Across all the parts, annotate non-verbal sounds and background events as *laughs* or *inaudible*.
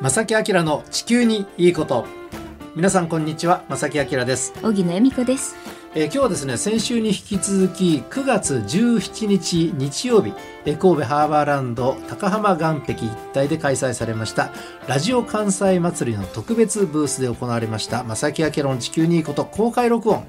正木明の地球にいいこと。皆さんこんにちは正木明です、荻野恵美子です。えー今日はですね先週に引き続き9月17日日曜日、えー神戸ハーバーランド高浜岸壁一帯で開催されましたラジオ関西祭りの特別ブースで行われました正木明の地球にいいこと公開録音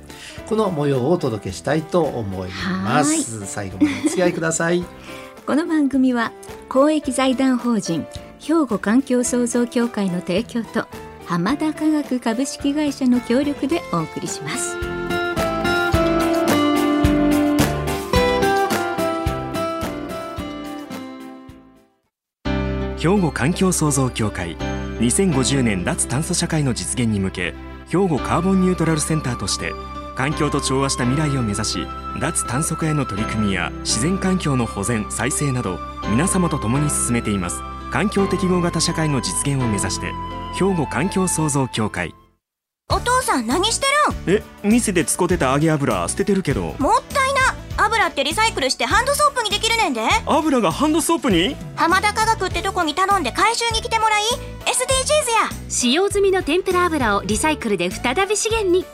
この模様をお届けしたいと思います。最後までお付き合いください。*laughs* この番組は公益財団法人兵庫環境創造協会の提供と浜田科学株式会社の協力でお送りします。兵庫環境創造協会2050年脱炭素社会の実現に向け兵庫カーボンニュートラルセンターとして環境と調和した未来を目指し脱炭素化への取り組みや自然環境の保全再生など皆様と共に進めています環境適合型社会の実現を目指して兵庫環境創造協会。お父さん何してえ店で使ってた揚げ油捨ててるけど。るんもったいな。油ってリサイクルしてハンドソープにできるねんで。油がハンドソープに？浜田科学ってとこに頼んで回収に来てもらい。SDGs や。使用済みの天ぷら油をリサイクルで再び資源に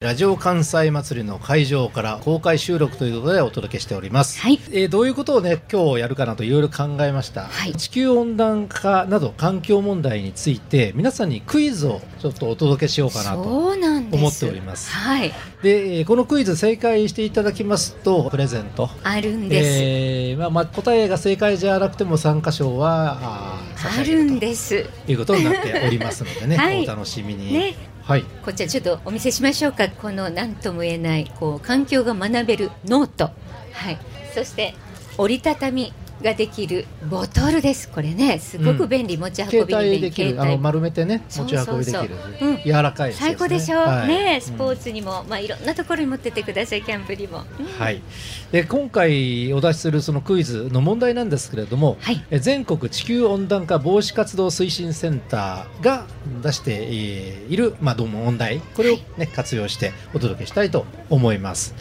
ラジオ関西祭りの会場から公開収録ということでお届けしております。はいえーどういうことをね、今日やるかなといろいろ考えました。はい地球温暖化など環境問題について、皆さんにクイズをちょっとお届けしようかなと。思っておりますはい、で、えーこのクイズ正解していただきますと、プレゼント。あるんです。えーまあ、まあ、答えが正解じゃなくても参加賞はああるんです。ということになっておりますのでね、はいお楽しみに。ねはい。こちらちょっとお見せしましょうか。この何とも言えないこう環境が学べるノート。はい。そして折りたたみができるボトルです。これねすごく便利、持ち運びに便利。できる、あの丸めてね、持ち運びできる。うん。柔らかいですよね。最高でしょ、はい。ねスポーうんツにも、まあいろんなところに持ってってくださいキャンプにも、うん。はい、で今回お出しするそのクイズの問題なんですけれども、はい。え全国地球温暖化防止活動推進センターが出してえーいる、まあ、どうも問題。これを、ね活用してお届けしたいと思います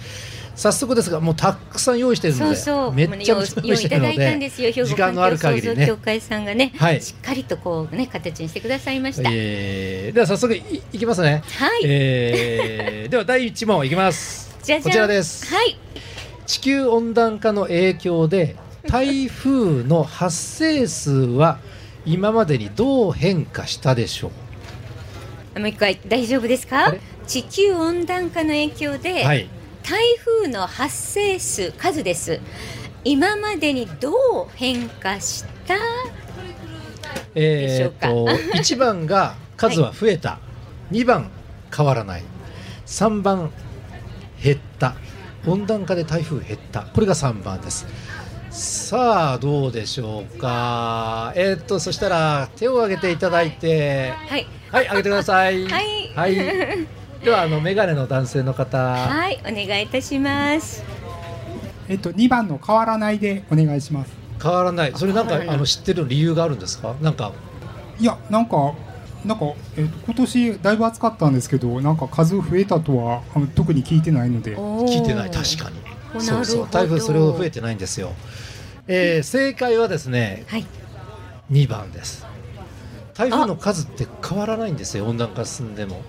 早速ですがもうたくさん用意しているのでそうそう。めっちゃ用用意しているのいたんですよで時間のある限りね協会さんがね、はいしっかりとこうね形にしてくださいました、えーでは早速いいきますね、はい、えーでは第1問いきますじゃじゃんこちらですはい地球温暖化の影響で台風の発生数は今までにどう変化したでしょもう一回大丈夫ですあかれ地球温暖化の影響で、うはい台風の発生数数です。今までにどう変化した？えー、でしょうか？と *laughs* 1番が数は増えた、2番変わらない。3番減った。温暖化で台風減った。これが3番です。さあどうでしょうか？えー、っとそしたら手を挙げていただいて。はい。はい挙げてください。はい。はい、*laughs* ではあのメガネの男性の方。はいお願いいたします。えっと、2番の変わらないでお願いします。変わらない。それなんかあの知ってる理由があるんですか？なんか。いや、なんか、なんか、えっと、今年だいぶ暑かったんですけど、なんか数増えたとはあの特に聞いてないので。聞いてない。確かに。そうそう。台風それほど増えてないんですよ、えー正解はですねはい。2番です台風の数って変わらないんですよ温暖化進んでも。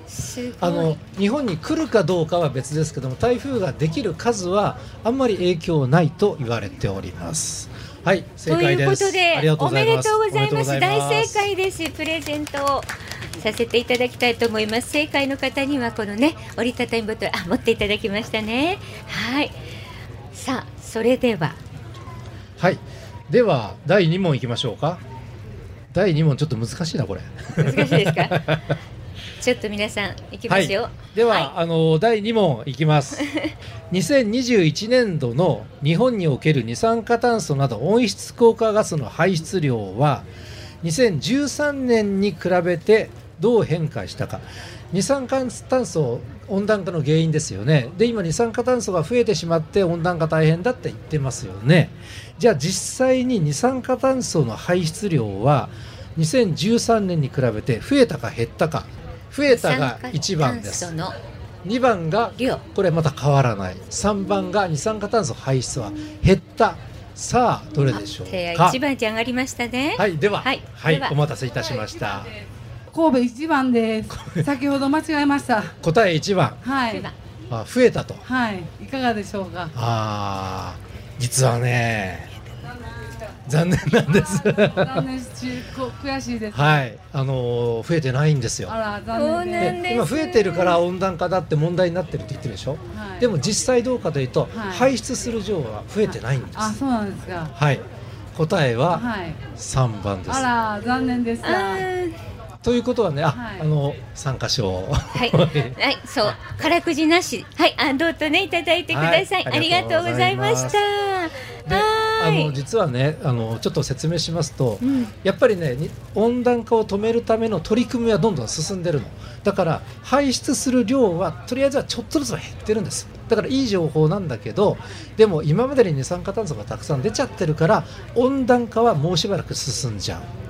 あの日本に来るかどうかは別ですけども台風ができる数はあんまり影響ないと言われております。はい正という解ですことでありがとうおめでとうございます。大正解です。プレゼントをさせていただきたいと思います。正解の方にはこのね折りたたみボトルあ持っていただきましたね。はい。さあそれでは。はい。では第2問いきましょうか第2問ちょっと難しいなこれ。難しいですか？*laughs* ちょっと皆さんいきますよ、では、はい。あの第2問いきます。*laughs* 2021年度の日本における二酸化炭素など温室効果ガスの排出量は2013年に比べてどう変化したか。二酸化炭素温暖化の原因ですよね。で今二酸化炭素が増えてしまって温暖化大変だって言ってますよね。じゃあ実際に二酸化炭素の排出量は2013年に比べて増えたか減ったか増えたが1番です二酸化炭2番がこれまた変わらない3番が二酸化炭素排出は減ったさあどれでしょうか？一番手上がりましたね。はいでははいはい、ではお待たせいたしました神戸一番です。先ほど間違えました。答え1番はい。あ増えたとはい。いかがでしょうか？あー実はね残念なんです。残念悔しいです。はい。あのー増えてないんですよ。あら、残念で今増えてるから温暖化だって問題になってるって言ってるでしょ、はい。でも実際どうかというと、はい。排出する量は増えてないんです、あ、そうなんですか。はい。答えははい。3番です、あら、残念でしあた。ーということはねあ、はい。あの参加賞はい、*laughs* はい、そう、からくじなし、はい、あ、どうぞね、いただいてください。はい。ありがとうございました。の。実はねあのちょっと説明しますと、うん。やっぱりねに温暖化を止めるための取り組みはどんどん進んでるの。だから排出する量はとりあえずはちょっとずつは減ってるんです。だからいい情報なんだけどでも今までに二酸化炭素がたくさん出ちゃってるから温暖化はもうしばらく進んじゃう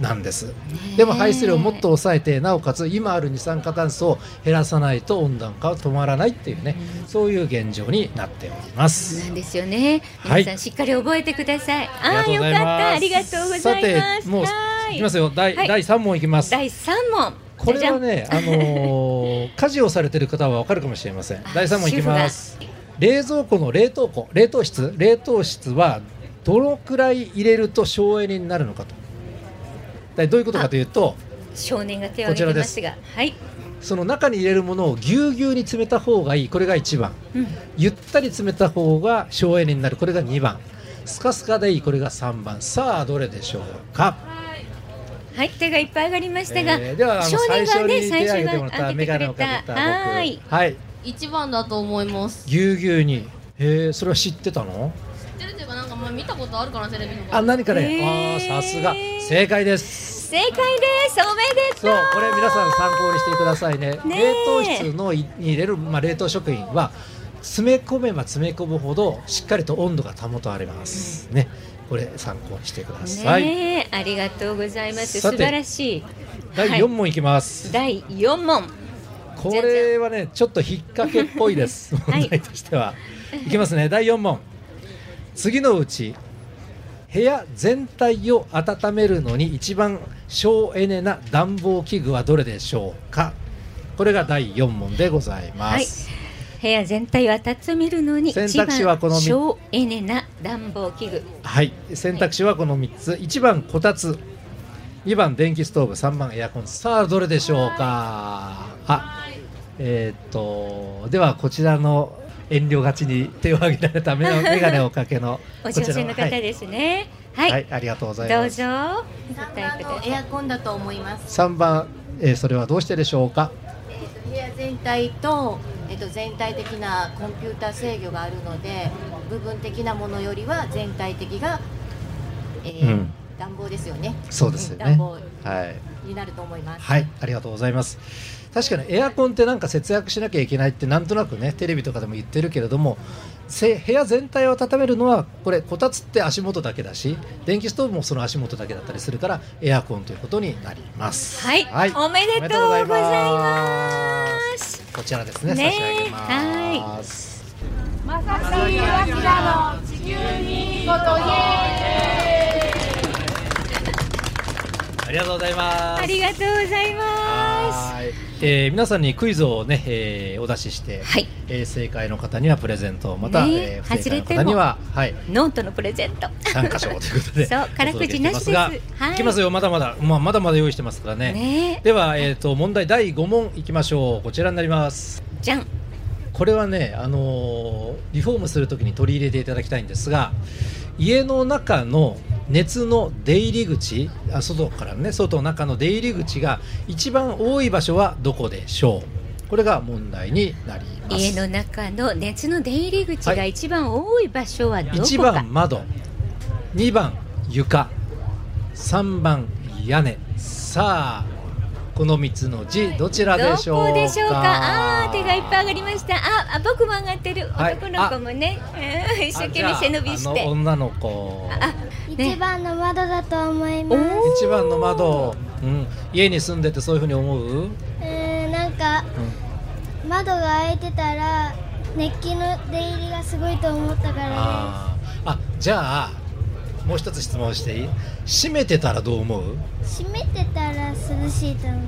なんですでも排出量をもっと抑えてなおかつ今ある二酸化炭素を減らさないと温暖化は止まらないっていうねそういう現状になっておりますなんですよね。はい皆さんしっかり覚えてください。ありがとうございあーよかった。ありがとうございます。さてもうはいきますよ第,、はい第3問いきます第三問。これはね、あのー *laughs* 家事をされてる方はわかるかもしれません。第3問いきます。冷蔵庫の冷凍庫、冷凍室、冷凍室はどのくらい入れると省エネになるのかと。だどういうことかというと、少年が手を挙げてますが、はい。その中に入れるものをぎゅうぎゅうに詰めた方がいい、これが1番。うんゆったり詰めた方が省エネになる、これが2番。スカスカでいい、これが3番。さあ、どれでしょうか？はい、手がいっぱい上がりましたが、えーでは、少年がね、に手を最初が挙げてもらった上げてくれた。はい。はい。一番だと思いますぎゅうぎゅうに。へえ、それは知ってたの？見たことあるかなテレビあ、何かね。あーさすが。正解です。正解です。おめでとう。そう、これ皆さん参考にしてくださいね。冷凍室のいに入れるまあ冷凍食品は詰め込めば詰め込むほどしっかりと温度が保たれます。ね。これ参考にしてください。ねえ、ありがとうございます。素晴らしい。第はい4問いきます。第四問。これはね、ちょっと引っ掛けっぽいです。はい問題としては。いきますね。第4問。次のうち部屋全体を温めるのに一番省エネな暖房器具はどれでしょうか？これが第4問でございます。部屋全体を温めるのに選一択肢はこの省エネな暖房器具。はい、選択肢はこの3つ。1番こたつ、2番電気ストーブ、3番エアコン。さあどれでしょうか？あ、えーっとではこちらの遠慮がちに手を挙げられたメガメガネをかけの *laughs* おこちら上手の方ですね。はい、はい、ありがとうございどうます。ぞ。お答えくださいエアコンだと思います。3番、えーそれはどうしてでしょうか？部屋全体と、えっと、全体的なコンピュータ制御があるので、部分的なものよりは全体的が、えーうん暖房ですよね。そうですよね暖房はい。になると思います。はい、ありがとうございます。確かにエアコンってなんか節約しなきゃいけないってなんとなくねテレビとかでも言ってるけれどもせ部屋全体を温めるのはこれこたつって足元だけだし電気ストーブもその足元だけだったりするからエアコンということになります。はい、おめでとうございます。こちらですねね差し上げます。まさしわしらの地球にいいことイエありがとうございます。ありがとうございます。はい、えー皆さんにクイズをね、えーお出しして、はい。えー正解の方にはプレゼント。また、ねえー不正解の方にははい。ノートのプレゼント。参加賞ということで。*laughs* そうからくじなしです。がはい。いきますよ。まだまだまあまだまだ用意してますからね。ねではえっ、と問題第5問いきましょう。こちらになります。じゃん。これはねあのーリフォームするときに取り入れていただきたいんですが家の中の熱の出入り口あ外からね外中の出入り口が一番多い場所はどこでしょう？これが問題になります。家の中の熱の出入り口が一番多い場所はどこか。1番窓2番床3番屋根。さあこの3つのうちどちらでしょうか？どこでしょうか？あー手がいっぱい上がりました。あ、あ僕も上がってる。はい。男の子もね、うん一生懸命背伸びして。あじゃああの女の子。あ、ね。一番の窓だと思います。一番の窓、うん、家に住んでてそういうふうに思う、うーん、なんか窓が開いてたら熱気の出入りがすごいと思ったからあー。あじゃあもう一つ質問していい？閉めてたらどう思う？閉めてたら涼しいと思う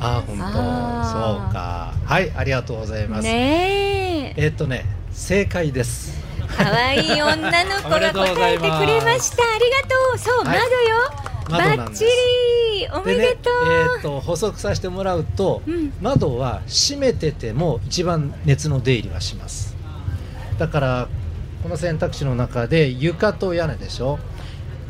あ本当。そうか。はいありがとうございます、ねえ。えっとね正解です。可愛い女の子が答えてくれました。*laughs* ありがとう。そう、はい。窓よ。窓なんです。バッチリ。おめでとう、えっと補足させてもらうと、うん。窓は閉めてても一番熱の出入りはします。だからこの選択肢の中で床と屋根でしょ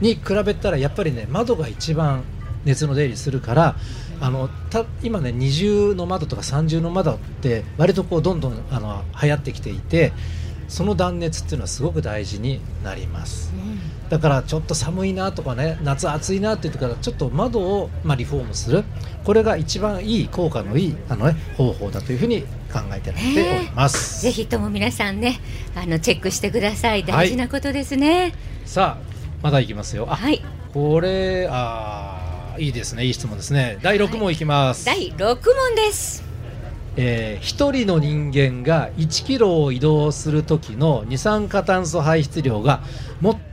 に比べたらやっぱりね窓が一番熱の出入りするからあのた今ね二重の窓とか三重の窓って割とこうどんどんあの流行ってきていてその断熱っていうのはすごく大事になります。だからちょっと寒いなとかね夏暑いなっていう時からちょっと窓を、まあ、リフォームする。これが一番いい効果のいいあの、ね、方法だというふうに考えてらっております、ぜひとも皆さんねあのチェックしてください。大事なことですね。さあまだいきますよ。あ、はい、これあーいいですね。いい質問ですね。第6問いきます、第6問です。えー一人の人間が1キロを移動する時の二酸化炭素排出量が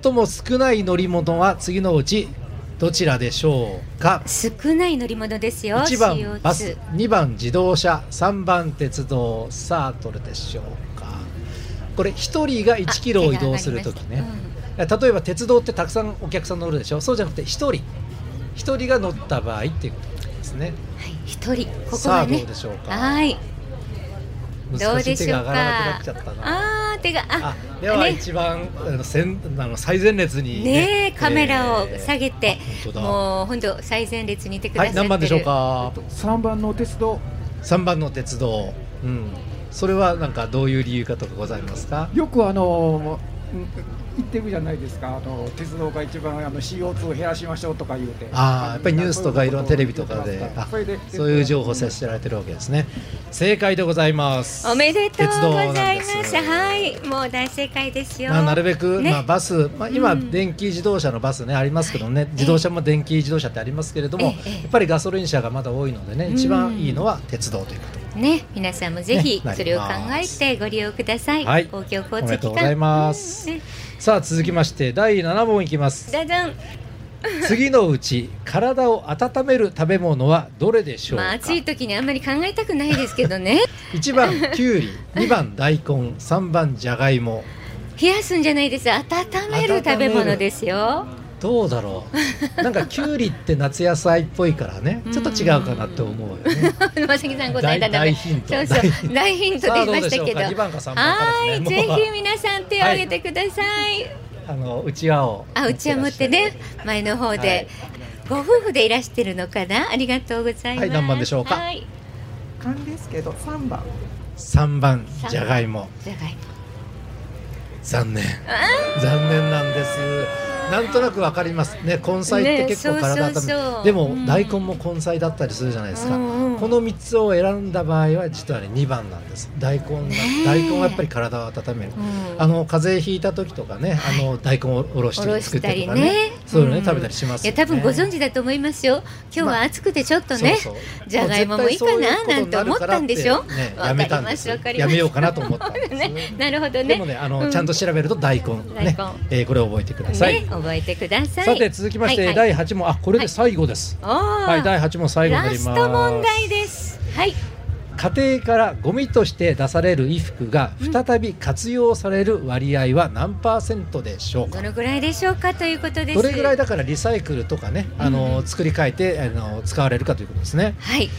最も少ない乗り物は次のうちどちらでしょうか？少ない乗り物ですよ。1番 CO2 バス。2番自動車。3番鉄道。さあどれでしょうか？これ1人が1キロを移動する時ね、例えば鉄道ってたくさんお客さん乗るでしょ？そうじゃなくて1人。1人が乗った場合っていうことですね。一人。ここさあどはねうでしょうか？はい。どう難しい。手でしょうか？が上がらなくなっちゃったな。あー手があではね。一番あの先あの最前列にねえカメラをえー下げて、もう本当最前列にいてくだはいさってる、何番でしょうか？3番の鉄道。3番の鉄道。うん。それはなんかどういう理由かとかございますか？よくあのうん言ってるじゃないですか。あの鉄道が一番あの CO2 を減らしましょうとか言うて。ああやっぱりニュースとかいろんなテレビとかで。あそれでそういう情報接せられてるわけですね。正解でございます。おめでとうございます。はいもう大正解ですよ、まあ、なるべく、ね。まあ、バス、まあ、今、うん。電気自動車のバスねありますけどね、自動車も電気自動車ってありますけれども、やっぱりガソリン車がまだ多いのでね、一番いいのは鉄道ということね皆さんもぜひねそれを考えてご利用ください、はい。公共交通機関。うございます。うんね。さあ続きまして第7問いきます。ダダン。次のうち体を温める食べ物はどれでしょうか、まあ暑い時にあんまり考えたくないですけどね。*laughs* 1番きゅうり2番大根。3番じゃがいも冷やすんじゃないです。温める食べ物ですよどうだろう。*laughs* なんかきゅうりって夏野菜っぽいからね。ちょっと違うかなって思うよね。*laughs* まさん答えた *laughs* 大ヒント。そうそう。大ヒント。で言いましたけど。はいぜひ皆さん手を挙げてください、あのうちわを。あうちわ持ってね前の方で、ご夫婦でいらしてるのかな？ありがとうございます。はい何番でしょうか？はい。勘ですけど3番。3番。じゃがいも。じゃがいも。残念。残念なんですなんとなくわかります。ね根菜って結構ね体温めそうそうそう。でも、うん。大根も根菜だったりするじゃないですか、うんうんこの3つを選んだ場合は実はね2番なんです。大根がねえ。大根はやっぱり体を温める、うん。あの風邪ひいた時とかね、あの大根をおろして作っしたりてとかね。ね。そういうのね、ん。食べたりしますよね。いや多分ご存知だと思いますよ。今日は暑くてちょっとね、そうそう。じゃがいももいいかななんて思ったんでしょ？ねわやめたんですやめようかなと思ったんですね。なるほどね。でもねあの、うん。ちゃんと調べると大根ね、えーこれを覚えてください、ね覚えてください。さて続きまして、はいはい。第8問。あこれで最後です、おー。はい第8問最後になります。問題ですはい家庭からゴミとして出される衣服が再び活用される割合は何パーセントでしょうか、どのぐらいでしょうかということですどれぐらいだからリサイクルとかね、あの作り変えてあの使われるかということですね。はい。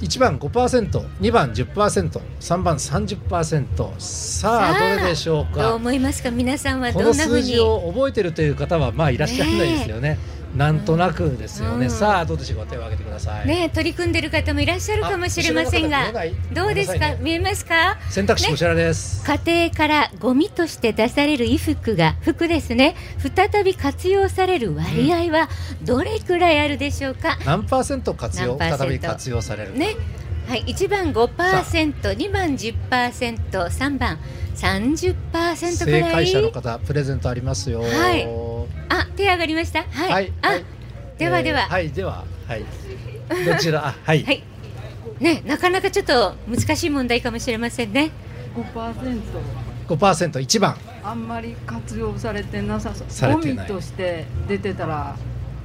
1番5%、2番10%、3番30%。さあさあどれでしょうどうか。思いますか？皆さんはこのどんなふうに数字を覚えてるという方はまあいらっしゃらないですよね。なんとなくですよね。うん。さあどうでしょうか。手を挙げてください。ね取り組んでる方もいらっしゃるかもしれませんが。どうですか？ね。見えますか？選択肢こちらです。家庭からゴミとして出される衣服が服ですね。再び活用される割合はどれくらいあるでしょうか、何パーセント活用？再び活用されるか。ね。はい、1番5%、2番10%、3番30%く正らい。解者の方プレゼントありますよ。はいあ、手上がりました？はい。はい。あ、はい。ではでは、えーはいでははい。どちら？あはい。はい。ね、なかなかちょっと難しい問題かもしれませんね。5%。5%一番。あんまり活用されてなさそう。されてない。ゴミとして出てたら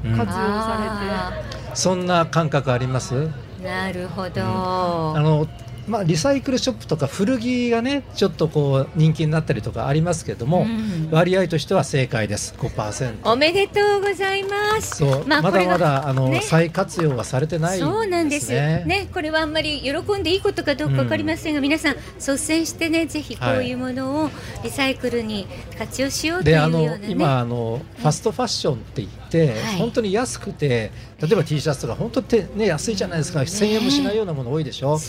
うん。活用さそんな感覚あります？なるほど、あのまあ、リサイクルショップとか古着がねちょっとこう人気になったりとかありますけども、うん。割合としては正解です。5%おめでとうございます。そう、まだこれはまだあの、ね。再活用はされてないそうなんです。ねねこれはあんまり喜んでいいことかどうかわかりませんが、皆さん率先してねぜひこういうものをリサイクルに活用しようというであのようなね。今あのファストファッションって言って、はい本当に安くて例えば T シャツとか本当てね安いじゃないですか、1000円もしないようなもの多いでしょ。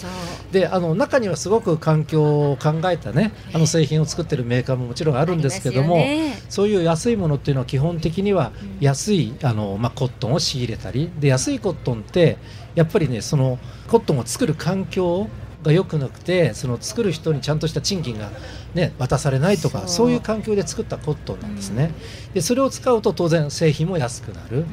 であの中にはすごく環境を考えたねあの製品を作ってるメーカーももちろんあるんですけども、ね。そういう安いものっていうのは基本的には安いあの、まあ、コットンを仕入れたり。で安いコットンってやっぱりねそのコットンを作る環境が良くなくてその作る人にちゃんとした賃金が、ね、渡されないとかそう。いう環境で作ったコットンなんですね、でそれを使うと当然製品も安くなる、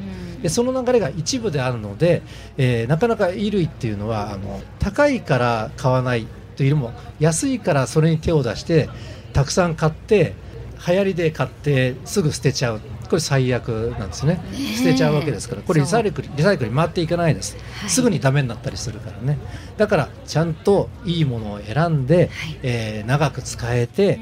でその流れが一部であるので、えーなかなか衣類っていうのはあの高いから買わないというよりも安いからそれに手を出してたくさん買って流行りで買ってすぐ捨てちゃうこれ最悪なんですね。え。捨てちゃうわけですから。これリサイクルリサイクルに回っていかないです、すぐにダメになったりするからね。だからちゃんといいものを選んで、えー長く使えて、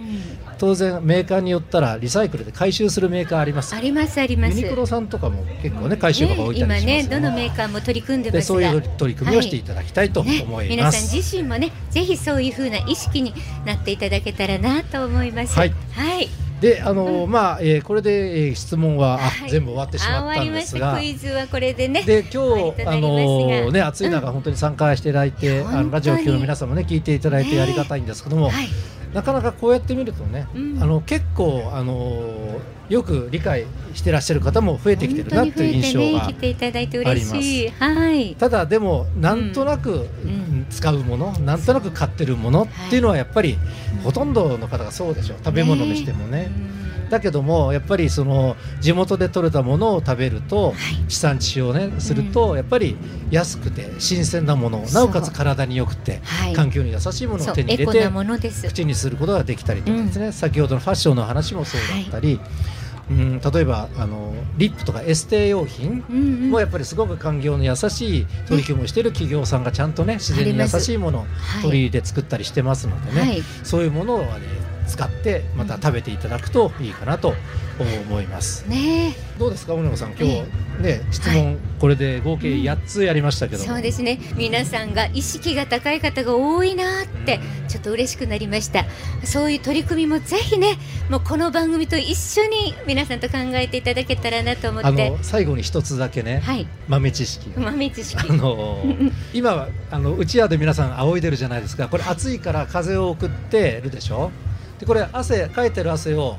当然メーカーによったらリサイクルで回収するメーカーあります。ありますあります。ユニクロさんとかも結構ね回収箱置いたりしますよね、今ねどのメーカーも取り組んででますが。そういう取り組みをしていただきたいと思います、ね、皆さん自身もねぜひそういう風な意識になっていただけたらなと思います。はい。はいであの、まあ、えーこれで、えー質問は、あはい。全部終わってしあまったんですが。クイズはこれでね。で今日あのね暑い中本当に参加していただいて、あのラジオ級の皆さんもね聞いていただいてありがたいんですけども、なかなかこうやって見るとね、うん。あの結構あのよく理解してらっしゃる方も増えてきてるなという印象が本当に増えてね来ていただいて嬉しい。あはい。ただでもなんとなく使うもの、なんとなく買ってるものっていうのはやっぱりほとんどの方がそうでしょう。食べ物にしてもね。だけどもやっぱりその地元で採れたものを食べると、地産地消ねすると、やっぱり安くて新鮮なものなおかつ体に良くて、はい。環境に優しいものを手に入れてエコなものです。口にすることができたりとかですね、先ほどのファッションの話もそうだったり、うん例えばあのリップとかエステ用品もやっぱりすごく環境の優しい取り組みをしている企業さんがちゃんとね自然に優しいものを取り入れて作ったりしてますのでね、はい。そういうものを、ね、使ってまた食べていただくといいかなと思います。ねどうですか、小野さん、今日、ね、質問、これで合計8つやりましたけども。そうですね。皆さんが意識が高い方が多いなってちょっと嬉しくなりました。そういう取り組みもぜひねもうこの番組と一緒に皆さんと考えていただけたらなと思あって。の最後に一つだけね、はい。豆知識が。豆知識。あの今はあのうちわで皆さん仰いでるじゃないですか。これ暑いから風を送ってるでしょ？でこれ汗かいてる汗を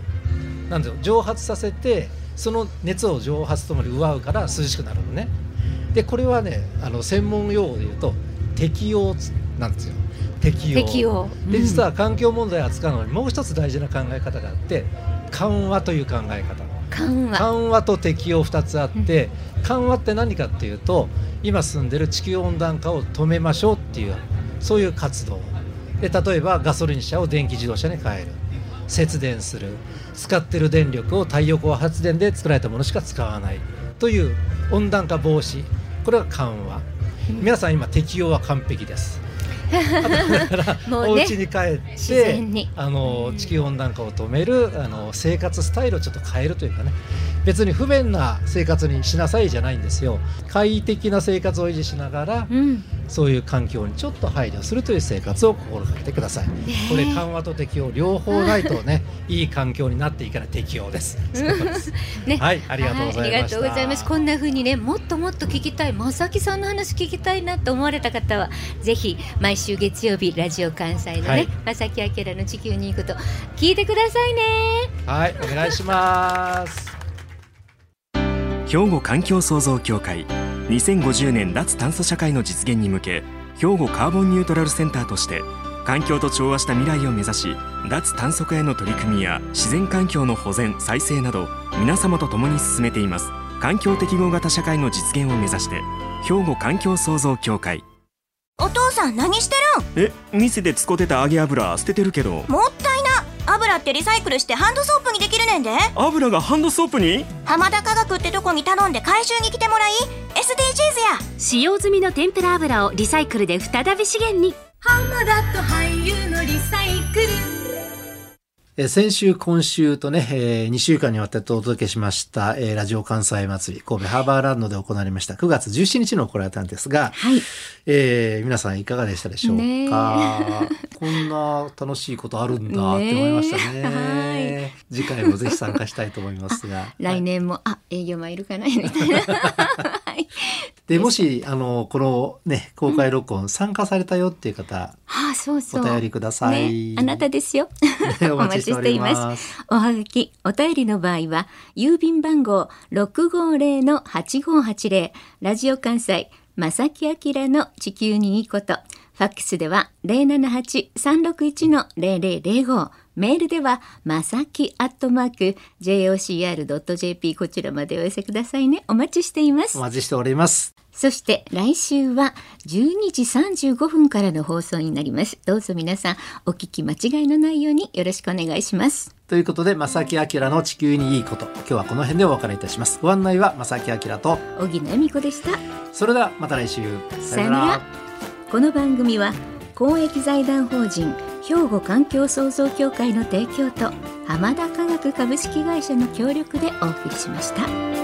なんだろう蒸発させてその熱を蒸発ともに奪うから涼しくなるのね。でこれはねあの専門用語で言うと適応なんですよ適応。適応。うん。で実は環境問題を扱うのにもう一つ大事な考え方があって緩和という考え方。緩和。緩和と適応2つあって、緩和って何かっていうと今進んでる地球温暖化を止めましょうっていうそういう活動で例えばガソリン車を電気自動車に変える。節電する。使ってる電力を太陽光発電で作られたものしか使わない。という温暖化防止。これは緩和。皆さん今適用は完璧です。*laughs* もうねお家に帰っ自てあの地球温暖化を止めるあの生活スタイルをちょっと変えるというかね。別に不便な生活にしなさいじゃないんですよ。快適な生活を維持しながら、うん。そういう環境にちょっと配慮するという生活を心がけてください、これ緩和と適応両方ないとね *laughs* いい環境になっていかない適応です、*laughs* ね。はいありがとうございました。はありがとうございます。こんな風にねもっともっと聞きたい正木さんの話聞きたいなと思われた方はぜひ毎週月曜日ラジオ関西のね、はい。正木明の地球に行くと聞いてくださいね。はいお願いします。兵庫環境創造協会2050年脱炭素社会の実現に向け兵庫カーボンニュートラルセンターとして環境と調和した未来を目指し脱炭素化への取り組みや自然環境の保全再生など皆様と共に進めています。環境適合型社会の実現を目指して兵庫環境創造協会お父さん何してるん？え店で使ってた揚げ油捨ててるけど。もったいな。油ってリサイクルしてハンドソープにできるねんで。油がハンドソープに？浜田科学ってとこに頼んで回収に来てもらい SDGs や。使用済みの天ぷら油をリサイクルで再び資源に。浜田と俳優のリサイクルえー先週、今週とね、え2週間にわたってお届けしました、えーラジオ関西祭り、神戸ハーバーランドで行われました9月17日に行われたんですが、えー皆さんいかがでしたでしょうねか、こんな楽しいことあるんだって思いましたね。次回もぜひ参加したいと思いますが。来年も、あ、営業マンいるかなみたいな。で、もし、あの、このね、公開録音参加されたよっていう方、あ、そうそう。お便りくださいね、あなたですよ。*laughs* お待ちしておりますお待ちしています。おはがき、お便りの場合は、郵便番号650-8580、ラジオ関西、正木明の地球にいいこと。ファックスでは078-361-0005。メールでは、まさきアットマーク、jocr.jp こちらまでお寄せくださいね。お待ちしていますお。待ちしております。そして来週は12時35分からの放送になります。どうぞ皆さんお聞き間違いのないようによろしくお願いします。ということで、正木明の地球にいいこと。今日はこの辺でお別れいたします。ご案内は正木明と、小木野恵美子でした。それではまた来週。さよなら。この番組は公益財団法人兵庫環境創造協会の提供と浜田科学株式会社の協力でお送りしました。